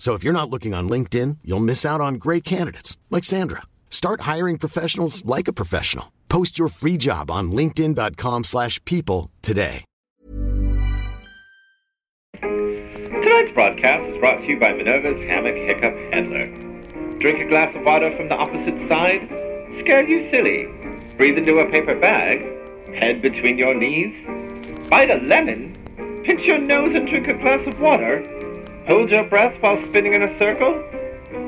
So if you're not looking on LinkedIn, you'll miss out on great candidates like Sandra. Start hiring professionals like a professional. Post your free job on linkedin.com/people today. Tonight's broadcast is brought to you by Minerva's Hammock Hiccup Handler. Drink a glass of water from the opposite side? Scare you silly. Breathe into a paper bag? Head between your knees? Bite a lemon? Pinch your nose and drink a glass of water? Hold your breath while spinning in a circle?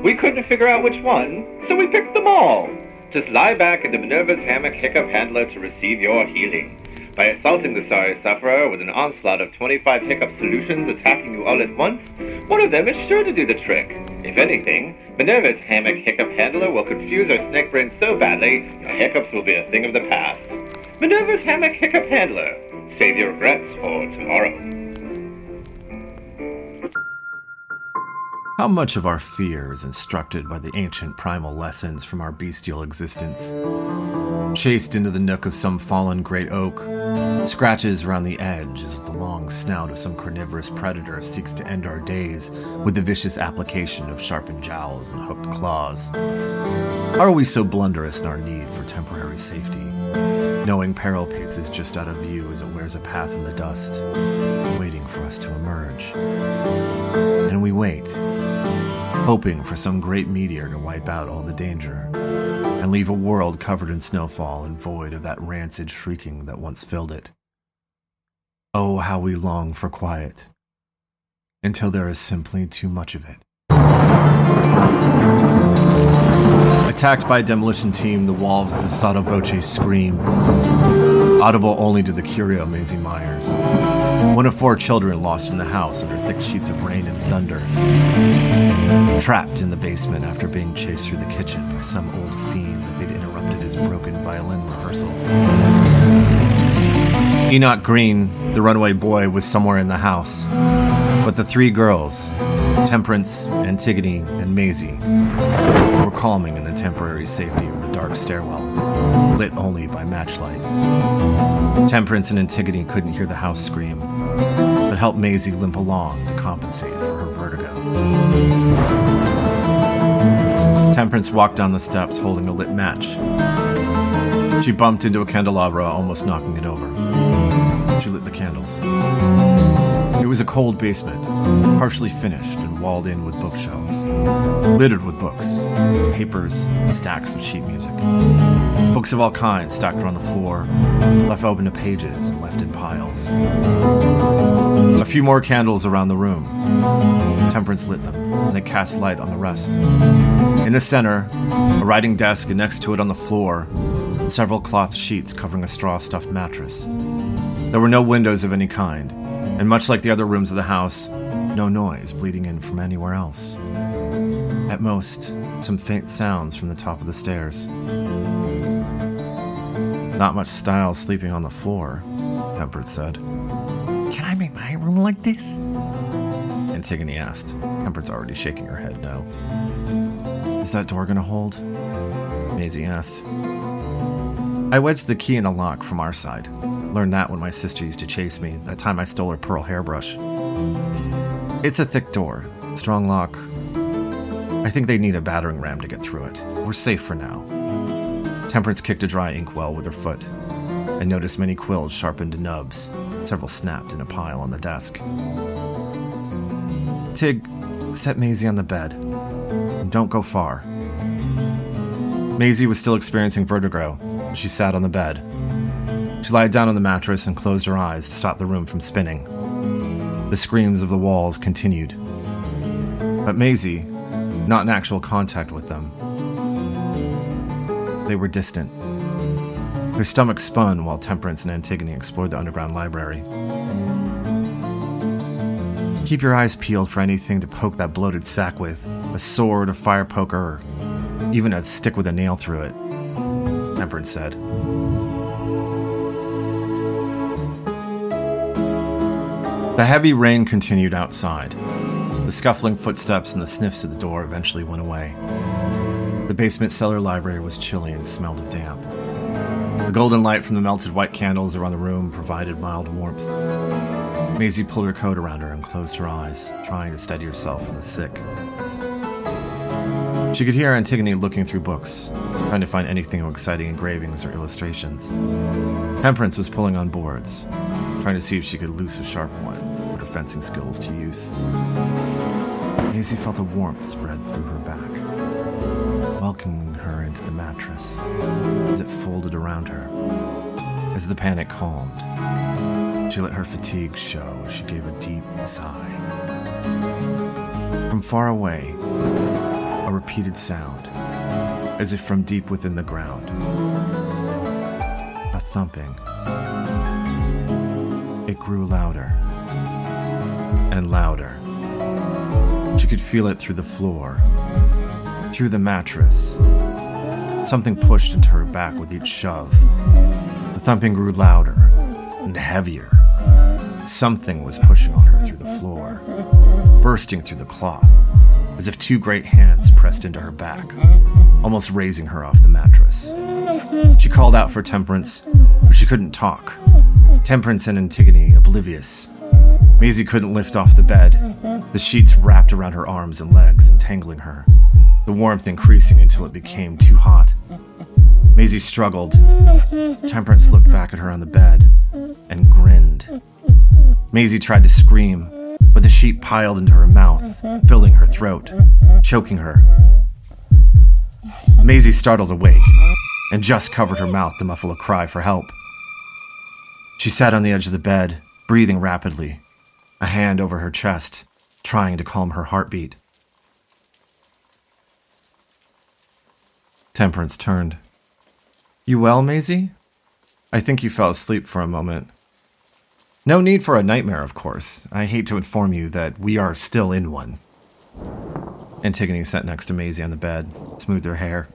We couldn't figure out which one, so we picked them all. Just lie back in the Minerva's Hammock Hiccup Handler to receive your healing. By assaulting the sorry sufferer with an onslaught of 25 hiccup solutions attacking you all at once, one of them is sure to do the trick. If anything, Minerva's Hammock Hiccup Handler will confuse our snake brain so badly, your hiccups will be a thing of the past. Minerva's Hammock Hiccup Handler. Save your regrets for tomorrow. How much of our fear is instructed by the ancient primal lessons from our bestial existence? Chased into the nook of some fallen great oak, scratches around the edge as the long snout of some carnivorous predator seeks to end our days with the vicious application of sharpened jowls and hooked claws. Are we so blunderous in our need for temporary safety, knowing peril paces just out of view as it wears a path in the dust, waiting for us to emerge? And we wait hoping for some great meteor to wipe out all the danger and leave a world covered in snowfall and void of that rancid shrieking that once filled it. Oh, how we long for quiet until there is simply too much of it. Attacked by a demolition team, the walls of the Sotto Voce scream, audible only to the curio Maisie Myers. One of four children lost in the house under thick sheets of rain and thunder. Trapped in the basement after being chased through the kitchen by some old fiend that they'd interrupted his broken violin rehearsal. Enoch Green, the runaway boy, was somewhere in the house. But the three girls, Temperance, Antigone, and Maisie, were calming in the temporary safety of the dark stairwell, lit only by matchlight. Temperance and Antigone couldn't hear the house scream, but helped Maisie limp along to compensate for her vertigo. Temperance walked down the steps holding a lit match. She bumped into a candelabra, almost knocking it over. She lit the candles. It was a cold basement, partially finished and walled in with bookshelves, littered with books, papers, and stacks of sheet music. Books of all kinds stacked around the floor, left open to pages and left in piles. A few more candles around the room. Temperance lit them, and they cast light on the rest. In the center, a writing desk, and next to it on the floor, several cloth sheets covering a straw stuffed mattress. There were no windows of any kind, and much like the other rooms of the house, no noise bleeding in from anywhere else. At most, some faint sounds from the top of the stairs. Not much style sleeping on the floor, Temperance said. Can I make my room like this? Antigone asked. Temperance already shaking her head no. Is that door gonna hold? Maisie asked. I wedged the key in the lock from our side. Learned that when my sister used to chase me, that time I stole her pearl hairbrush. It's a thick door, strong lock. I think they need a battering ram to get through it. We're safe for now. Temperance kicked a dry inkwell with her foot. I noticed many quills sharpened to nubs. Several snapped in a pile on the desk. Tig, set Maisie on the bed. And don't go far. Maisie was still experiencing vertigo. She sat on the bed. She lied down on the mattress and closed her eyes to stop the room from spinning. The screams of the walls continued. But Maisie, not in actual contact with them, they were distant. Her stomach spun while Temperance and Antigone explored the underground library. Keep your eyes peeled for anything to poke that bloated sack with a sword, a fire poker, or even a stick with a nail through it, Temperance said. The heavy rain continued outside. The scuffling footsteps and the sniffs at the door eventually went away. The basement cellar library was chilly and smelled of damp. The golden light from the melted white candles around the room provided mild warmth. Maisie pulled her coat around her and closed her eyes, trying to steady herself from the sick. She could hear Antigone looking through books, trying to find anything exciting engravings or illustrations. Temperance was pulling on boards, trying to see if she could loose a sharp one put her fencing skills to use. Maisie felt a warmth spread through her back, welcoming her into the mattress as it folded around her. As the panic calmed, she let her fatigue show as she gave a deep sigh. From far away, a repeated sound, as if from deep within the ground. A thumping. It grew louder and louder. She could feel it through the floor, through the mattress. Something pushed into her back with each shove. The thumping grew louder and heavier. Something was pushing on her through the floor, bursting through the cloth, as if two great hands pressed into her back, almost raising her off the mattress. She called out for Temperance, but she couldn't talk. Temperance and Antigone, oblivious. Maisie couldn't lift off the bed. The sheets wrapped around her arms and legs, entangling her, the warmth increasing until it became too hot. Maisie struggled. Temperance looked back at her on the bed and grinned. Maisie tried to scream, but the sheet piled into her mouth, filling her throat, choking her. Maisie startled awake and just covered her mouth to muffle a cry for help. She sat on the edge of the bed, breathing rapidly, a hand over her chest, trying to calm her heartbeat. Temperance turned. You well, Maisie? I think you fell asleep for a moment. No need for a nightmare, of course. I hate to inform you that we are still in one. Antigone sat next to Maisie on the bed, smoothed her hair,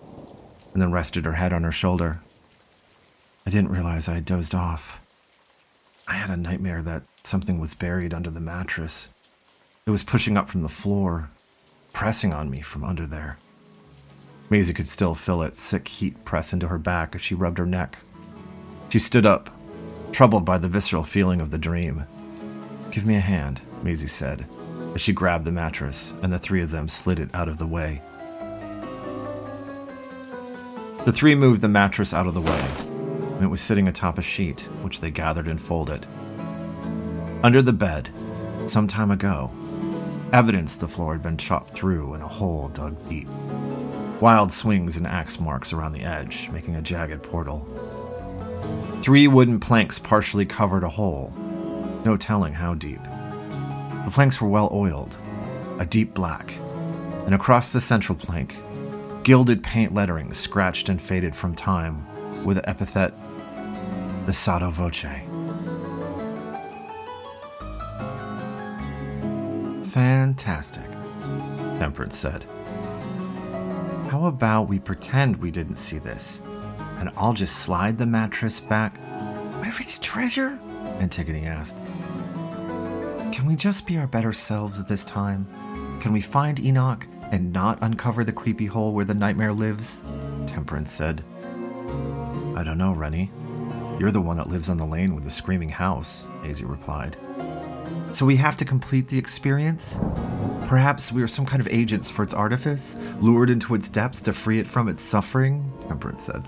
and then rested her head on her shoulder. I didn't realize I had dozed off. I had a nightmare that something was buried under the mattress. It was pushing up from the floor, pressing on me from under there. Maisie could still feel its sick heat press into her back as she rubbed her neck. She stood up, troubled by the visceral feeling of the dream. Give me a hand, Maisie said, as she grabbed the mattress, and the three of them slid it out of the way. The three moved the mattress out of the way, and it was sitting atop a sheet, which they gathered and folded. Under the bed, some time ago, evidence the floor had been chopped through and a hole dug deep. Wild swings and axe marks around the edge, making a jagged portal. Three wooden planks partially covered a hole, no telling how deep. The planks were well oiled, a deep black, and across the central plank, gilded paint lettering scratched and faded from time with the epithet the Sotto Voce. Fantastic, Temperance said. How about we pretend we didn't see this, and I'll just slide the mattress back? What if it's treasure? Antigone asked. Can we just be our better selves this time? Can we find Enoch and not uncover the creepy hole where the nightmare lives? Temperance said. I don't know, Rennie. You're the one that lives on the lane with the screaming house, Maisie replied. So we have to complete the experience? Perhaps we are some kind of agents for its artifice, lured into its depths to free it from its suffering? Temperance said.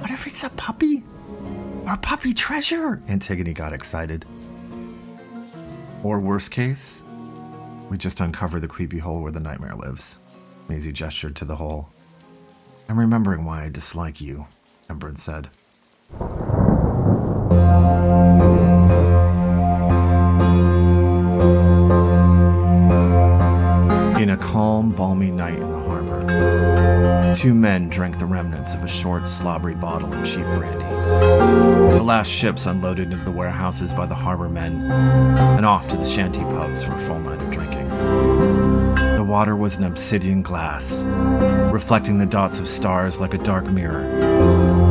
What if it's a puppy? Our puppy treasure! Antigone got excited. Or worst case, we just uncover the creepy hole where the nightmare lives. Maisie gestured to the hole. I'm remembering why I dislike you, Embrun said. Balmy night in the harbor, two men drank the remnants of a short, slobbery bottle of cheap brandy. The last ships unloaded into the warehouses by the harbor men and off to the shanty pubs for a full night of drinking. The water was an obsidian glass, reflecting the dots of stars like a dark mirror.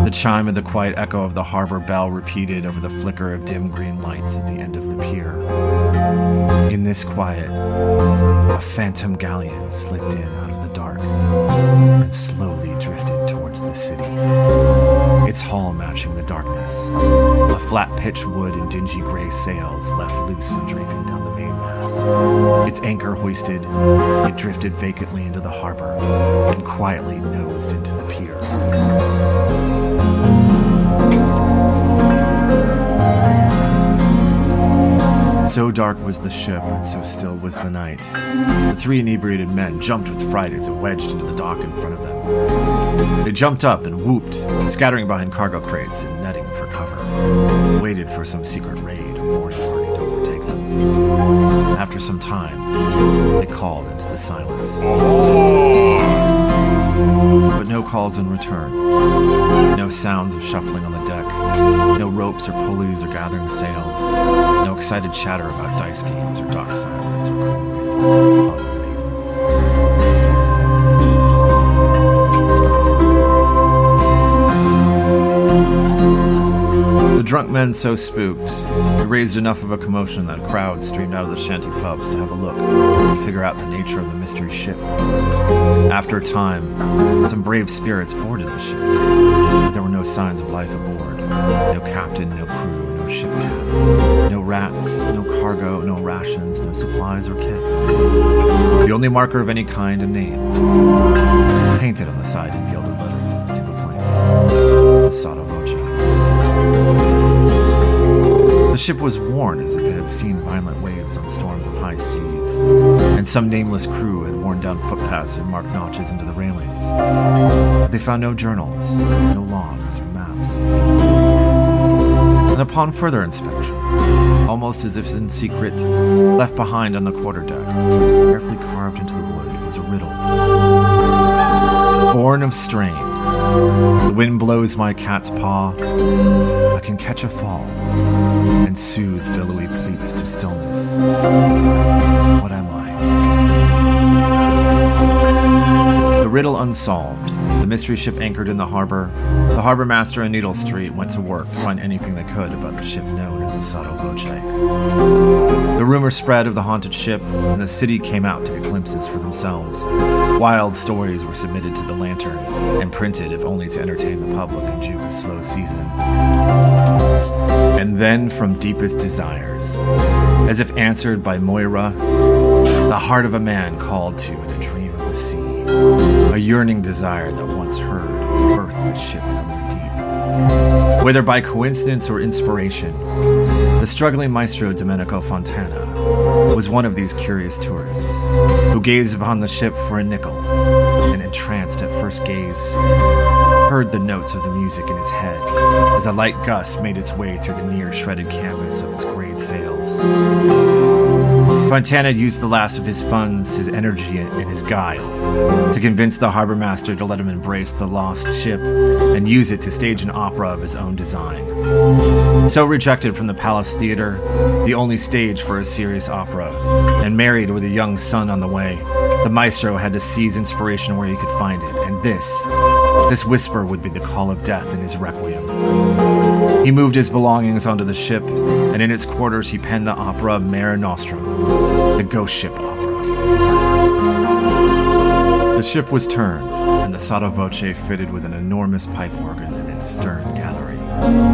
The chime of the quiet echo of the harbor bell repeated over the flicker of dim green lights at the end of the pier. In this quiet, a phantom galleon slipped in out of the dark and slowly drifted towards the city. Its hull matching the darkness. A flat pitched wood and dingy gray sails left loose and draping down the mainmast. Its anchor hoisted, it drifted vacantly into the harbor and quietly nosed into the pier. So dark was the ship, and so still was the night. The three inebriated men jumped with fright as it wedged into the dock in front of them. They jumped up and whooped, scattering behind cargo crates and netting for cover. They Waited for some secret raid or boarding party to overtake them. After some time, they called into the silence. But no calls in return. No sounds of shuffling on the deck. No ropes or pulleys or gathering sails. No excited chatter about dice games or dock sirens or drunk men so spooked, it raised enough of a commotion that a crowd streamed out of the shanty pubs to have a look and figure out the nature of the mystery ship. After a time, some brave spirits boarded the ship, but there were no signs of life aboard. No captain, no crew, no ship cat. No rats, no cargo, no rations, no supplies or kit. The only marker of any kind, a name, painted on the side in gilded letters in a single plane. Sotto ship was worn as if it had seen violent waves on storms of high seas, and some nameless crew had worn down footpaths and marked notches into the railings. But they found no journals, no logs or maps. And upon further inspection, almost as if in secret, left behind on the quarterdeck, carefully carved into the wood, was a riddle. Born of strain, the wind blows my cat's paw. I can catch a fall and soothe billowy pleats to stillness. What am I? Riddle unsolved. The mystery ship anchored in the harbor. The harbor master and Needle Street went to work to find anything they could about the ship known as the Sotto Voce. The rumor spread of the haunted ship, and the city came out to get glimpses for themselves. Wild stories were submitted to the lantern and printed, if only to entertain the public in Juba's slow season. And then, from deepest desires, as if answered by Moira, the heart of a man called to in a yearning desire that once heard birthed the ship from the deep. Whether by coincidence or inspiration, the struggling maestro Domenico Fontana was one of these curious tourists who gazed upon the ship for a nickel and entranced at first gaze heard the notes of the music in his head as a light gust made its way through the near shredded canvas of its grayed sails. Fontana used the last of his funds, his energy, and his guile to convince the harbor master to let him embrace the lost ship and use it to stage an opera of his own design. So rejected from the Palace Theater, the only stage for a serious opera, and married with a young son on the way, the maestro had to seize inspiration where he could find it, and this, this whisper would be the call of death in his requiem. He moved his belongings onto the ship, and in its quarters he penned the opera Mare Nostrum, the ghost ship opera. The ship was turned, and the Sotto Voce fitted with an enormous pipe organ in its stern gallery.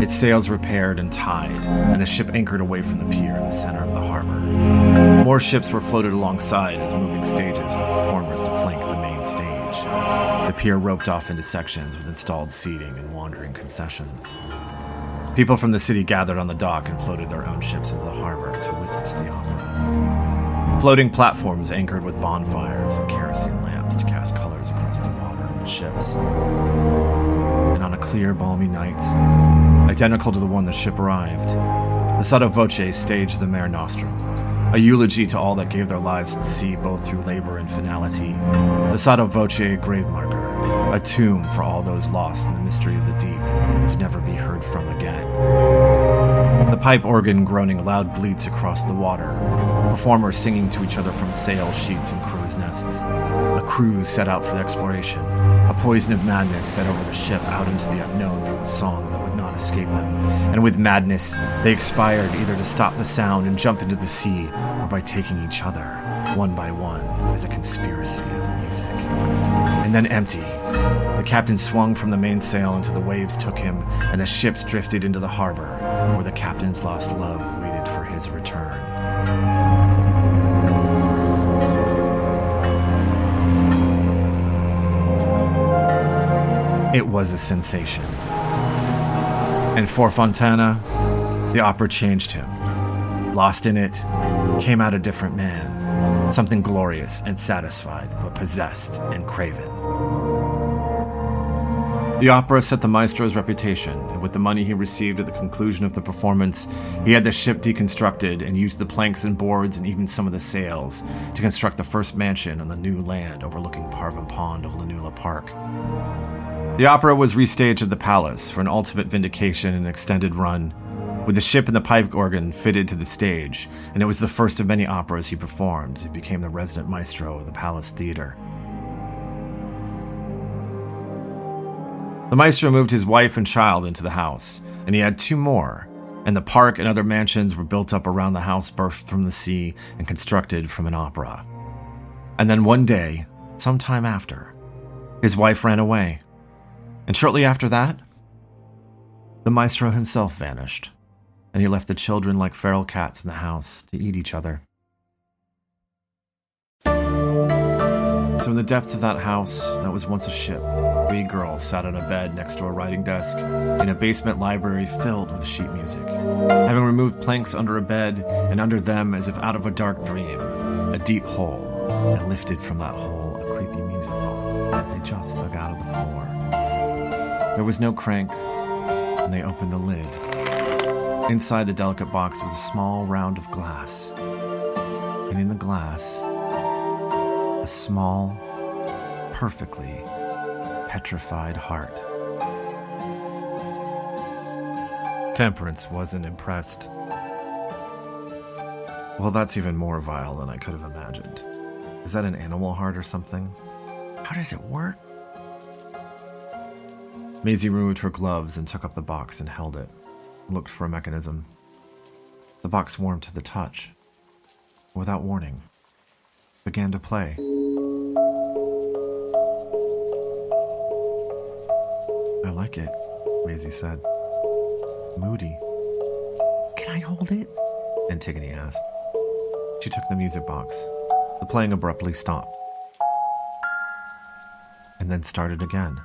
Its sails repaired and tied, and the ship anchored away from the pier in the center of the harbor. More ships were floated alongside as moving stages for performers to flank the main stage. The pier roped off into sections with installed seating and wandering concessions. People from the city gathered on the dock and floated their own ships into the harbor to witness the opera. Floating platforms anchored with bonfires and kerosene lamps to cast colors across the water and the ships. And on a clear, balmy night, identical to the one the ship arrived, the Sotto Voce staged the Mare Nostrum, a eulogy to all that gave their lives to the sea both through labor and finality. The Sotto Voce grave marker, a tomb for all those lost in the mystery of the deep to never be heard from again. The pipe organ groaning loud bleats across the water, performers singing to each other from sail sheets and crow's nests. A crew set out for exploration, a poison of madness set over the ship out into the unknown from a song escape them. And with madness, they expired either to stop the sound and jump into the sea, or by taking each other, one by one, as a conspiracy of music. And then empty, the captain swung from the mainsail until the waves took him, and the ships drifted into the harbor, where the captain's lost love waited for his return. It was a sensation. And for Fontana, the opera changed him. Lost in it, came out a different man, something glorious and satisfied, but possessed and craven. The opera set the maestro's reputation, and with the money he received at the conclusion of the performance, he had the ship deconstructed and used the planks and boards and even some of the sails to construct the first mansion on the new land overlooking Parvin Pond of Lanula Park. The opera was restaged at the palace for an ultimate vindication and extended run, with the ship and the pipe organ fitted to the stage, and it was the first of many operas he performed. He became the resident maestro of the Palace Theater. The maestro moved his wife and child into the house, and he had two more, and the park and other mansions were built up around the house birthed from the sea and constructed from an opera. And then one day, some time after, his wife ran away. And shortly after that, the maestro himself vanished, and he left the children like feral cats in the house to eat each other. So, in the depths of that house that was once a ship, three girls sat on a bed next to a writing desk in a basement library filled with sheet music. Having removed planks under a bed, and under them, as if out of a dark dream, a deep hole, and lifted from that hole a creepy music box that they just dug out of the floor. There was no crank, and they opened the lid. Inside the delicate box was a small round of glass, and in the glass, small, perfectly petrified heart. Temperance wasn't impressed. Well, that's even more vile than I could have imagined. Is that an animal heart or something? How does it work? Maisie removed her gloves and took up the box and held it, looked for a mechanism. The box warmed to the touch. Without warning, began to play. I like it, Maisie said. Moody. Can I hold it? Antigone asked. She took the music box. The playing abruptly stopped. And then started again.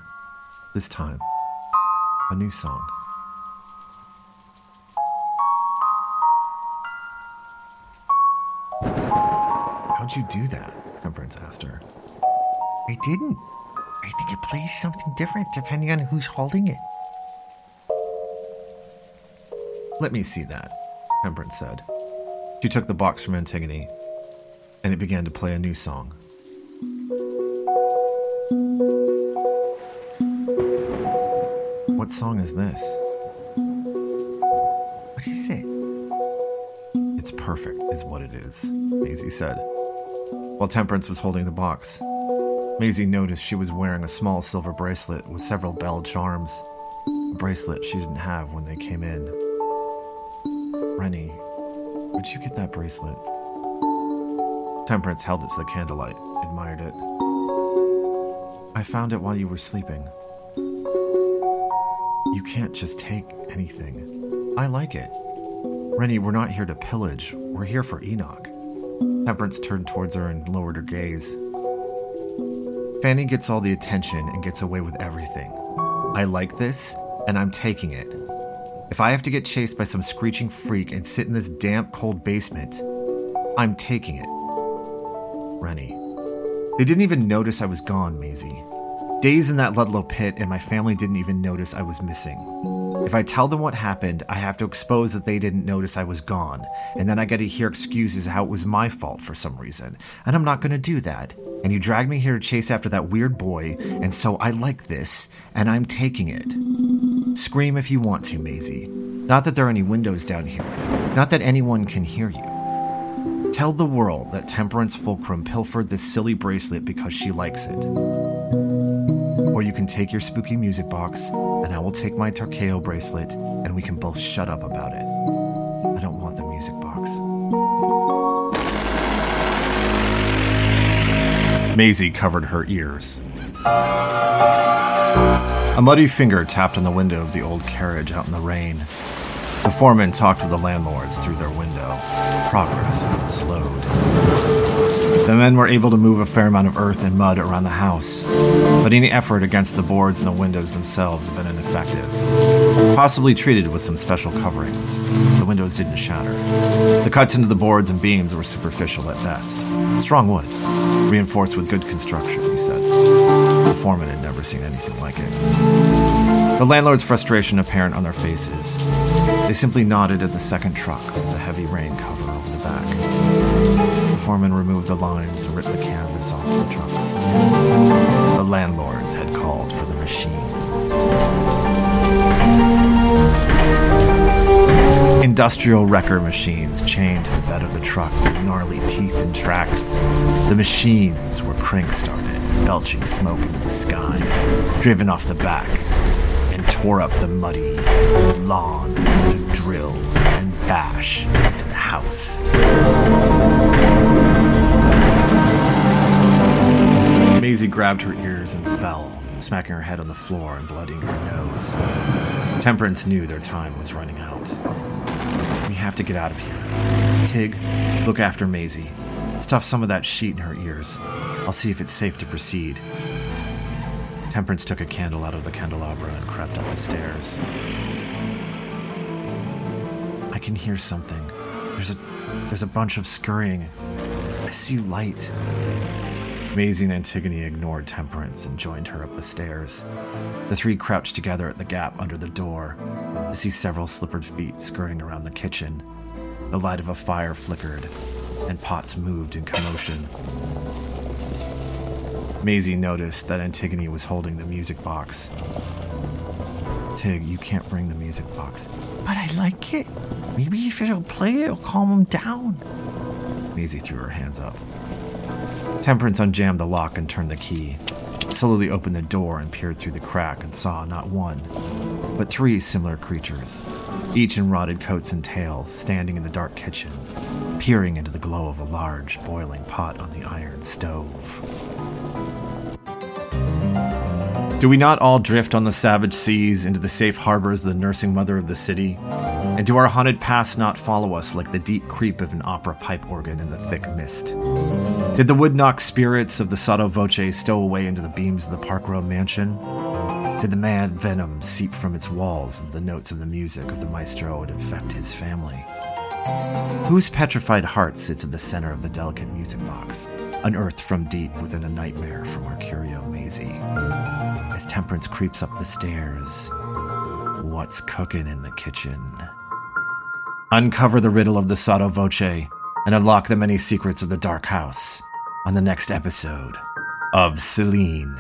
This time, a new song. How'd you do that? Temperance asked her. I didn't. I think it plays something different depending on who's holding it. Let me see that, Temperance said. She took the box from Antigone, and it began to play a new song. What song is this? What is it? It's perfect, is what it is, Maisie said. While Temperance was holding the box, Maisie noticed she was wearing a small silver bracelet with several bell charms, a bracelet she didn't have when they came in. Rennie, would you get that bracelet? Temperance held it to the candlelight, admired it. I found it while you were sleeping. You can't just take anything. I like it. Rennie, we're not here to pillage. We're here for Enoch. Temperance turned towards her and lowered her gaze. Fanny gets all the attention and gets away with everything. I like this, and I'm taking it. If I have to get chased by some screeching freak and sit in this damp, cold basement, I'm taking it. Rennie. They didn't even notice I was gone, Maisie. Days in that Ludlow pit, and my family didn't even notice I was missing. If I tell them what happened, I have to expose that they didn't notice I was gone, and then I get to hear excuses how it was my fault for some reason. And I'm not going to do that. And you dragged me here to chase after that weird boy, and so I like this, and I'm taking it. Scream if you want to, Maisie. Not that there are any windows down here, not that anyone can hear you. Tell the world that Temperance Fulcrum pilfered this silly bracelet because she likes it. Or you can take your spooky music box, and I will take my Tarkeo bracelet, and we can both shut up about it. I don't want the music box. Maisie covered her ears. A muddy finger tapped on the window of the old carriage out in the rain. The foreman talked with the landlords through their window. Progress slowed. The men were able to move a fair amount of earth and mud around the house, but any effort against the boards and the windows themselves had been ineffective. Possibly treated with some special coverings. The windows didn't shatter. The cuts into the boards and beams were superficial at best. Strong wood, reinforced with good construction, he said. The foreman had never seen anything like it. The landlord's frustration apparent on their faces. They simply nodded at the second truck with the heavy rain cover over the back. Foreman removed the lines and ripped the canvas off the trucks. The landlords had called for the machines. Industrial wrecker machines chained to the bed of the truck with gnarly teeth and tracks. The machines were crank started, belching smoke into the sky, driven off the back, and tore up the muddy lawn to drill and bash into the house. Maisie grabbed her ears and fell, smacking her head on the floor and bloodying her nose. Temperance knew their time was running out. We have to get out of here. Tig, look after Maisie. Stuff some of that sheet in her ears. I'll see if it's safe to proceed. Temperance took a candle out of the candelabra and crept up the stairs. I can hear something. There's a there's a bunch of scurrying. I see light. Maisie and Antigone ignored Temperance and joined her up the stairs. The three crouched together at the gap under the door to see several slippered feet scurrying around the kitchen. The light of a fire flickered, and pots moved in commotion. Maisie noticed that Antigone was holding the music box. Tig, you can't bring the music box. But I like it. Maybe if it'll play, it'll calm him down. Maisie threw her hands up. Temperance unjammed the lock and turned the key. Slowly opened the door and peered through the crack and saw not one, but three similar creatures, each in rotted coats and tails, standing in the dark kitchen, peering into the glow of a large boiling pot on the iron stove. Do we not all drift on the savage seas into the safe harbors of the nursing mother of the city? And do our haunted past not follow us like the deep creep of an opera pipe organ in the thick mist? Did the wood-knocked spirits of the Sotto Voce stow away into the beams of the Park Row mansion? Did the mad venom seep from its walls and the notes of the music of the maestro would infect his family? Whose petrified heart sits at the center of the delicate music box, unearthed from deep within a nightmare from Mercurio Maisie? As Temperance creeps up the stairs, what's cooking in the kitchen? Uncover the riddle of the Sotto Voce and unlock the many secrets of the Dark House on the next episode of Celine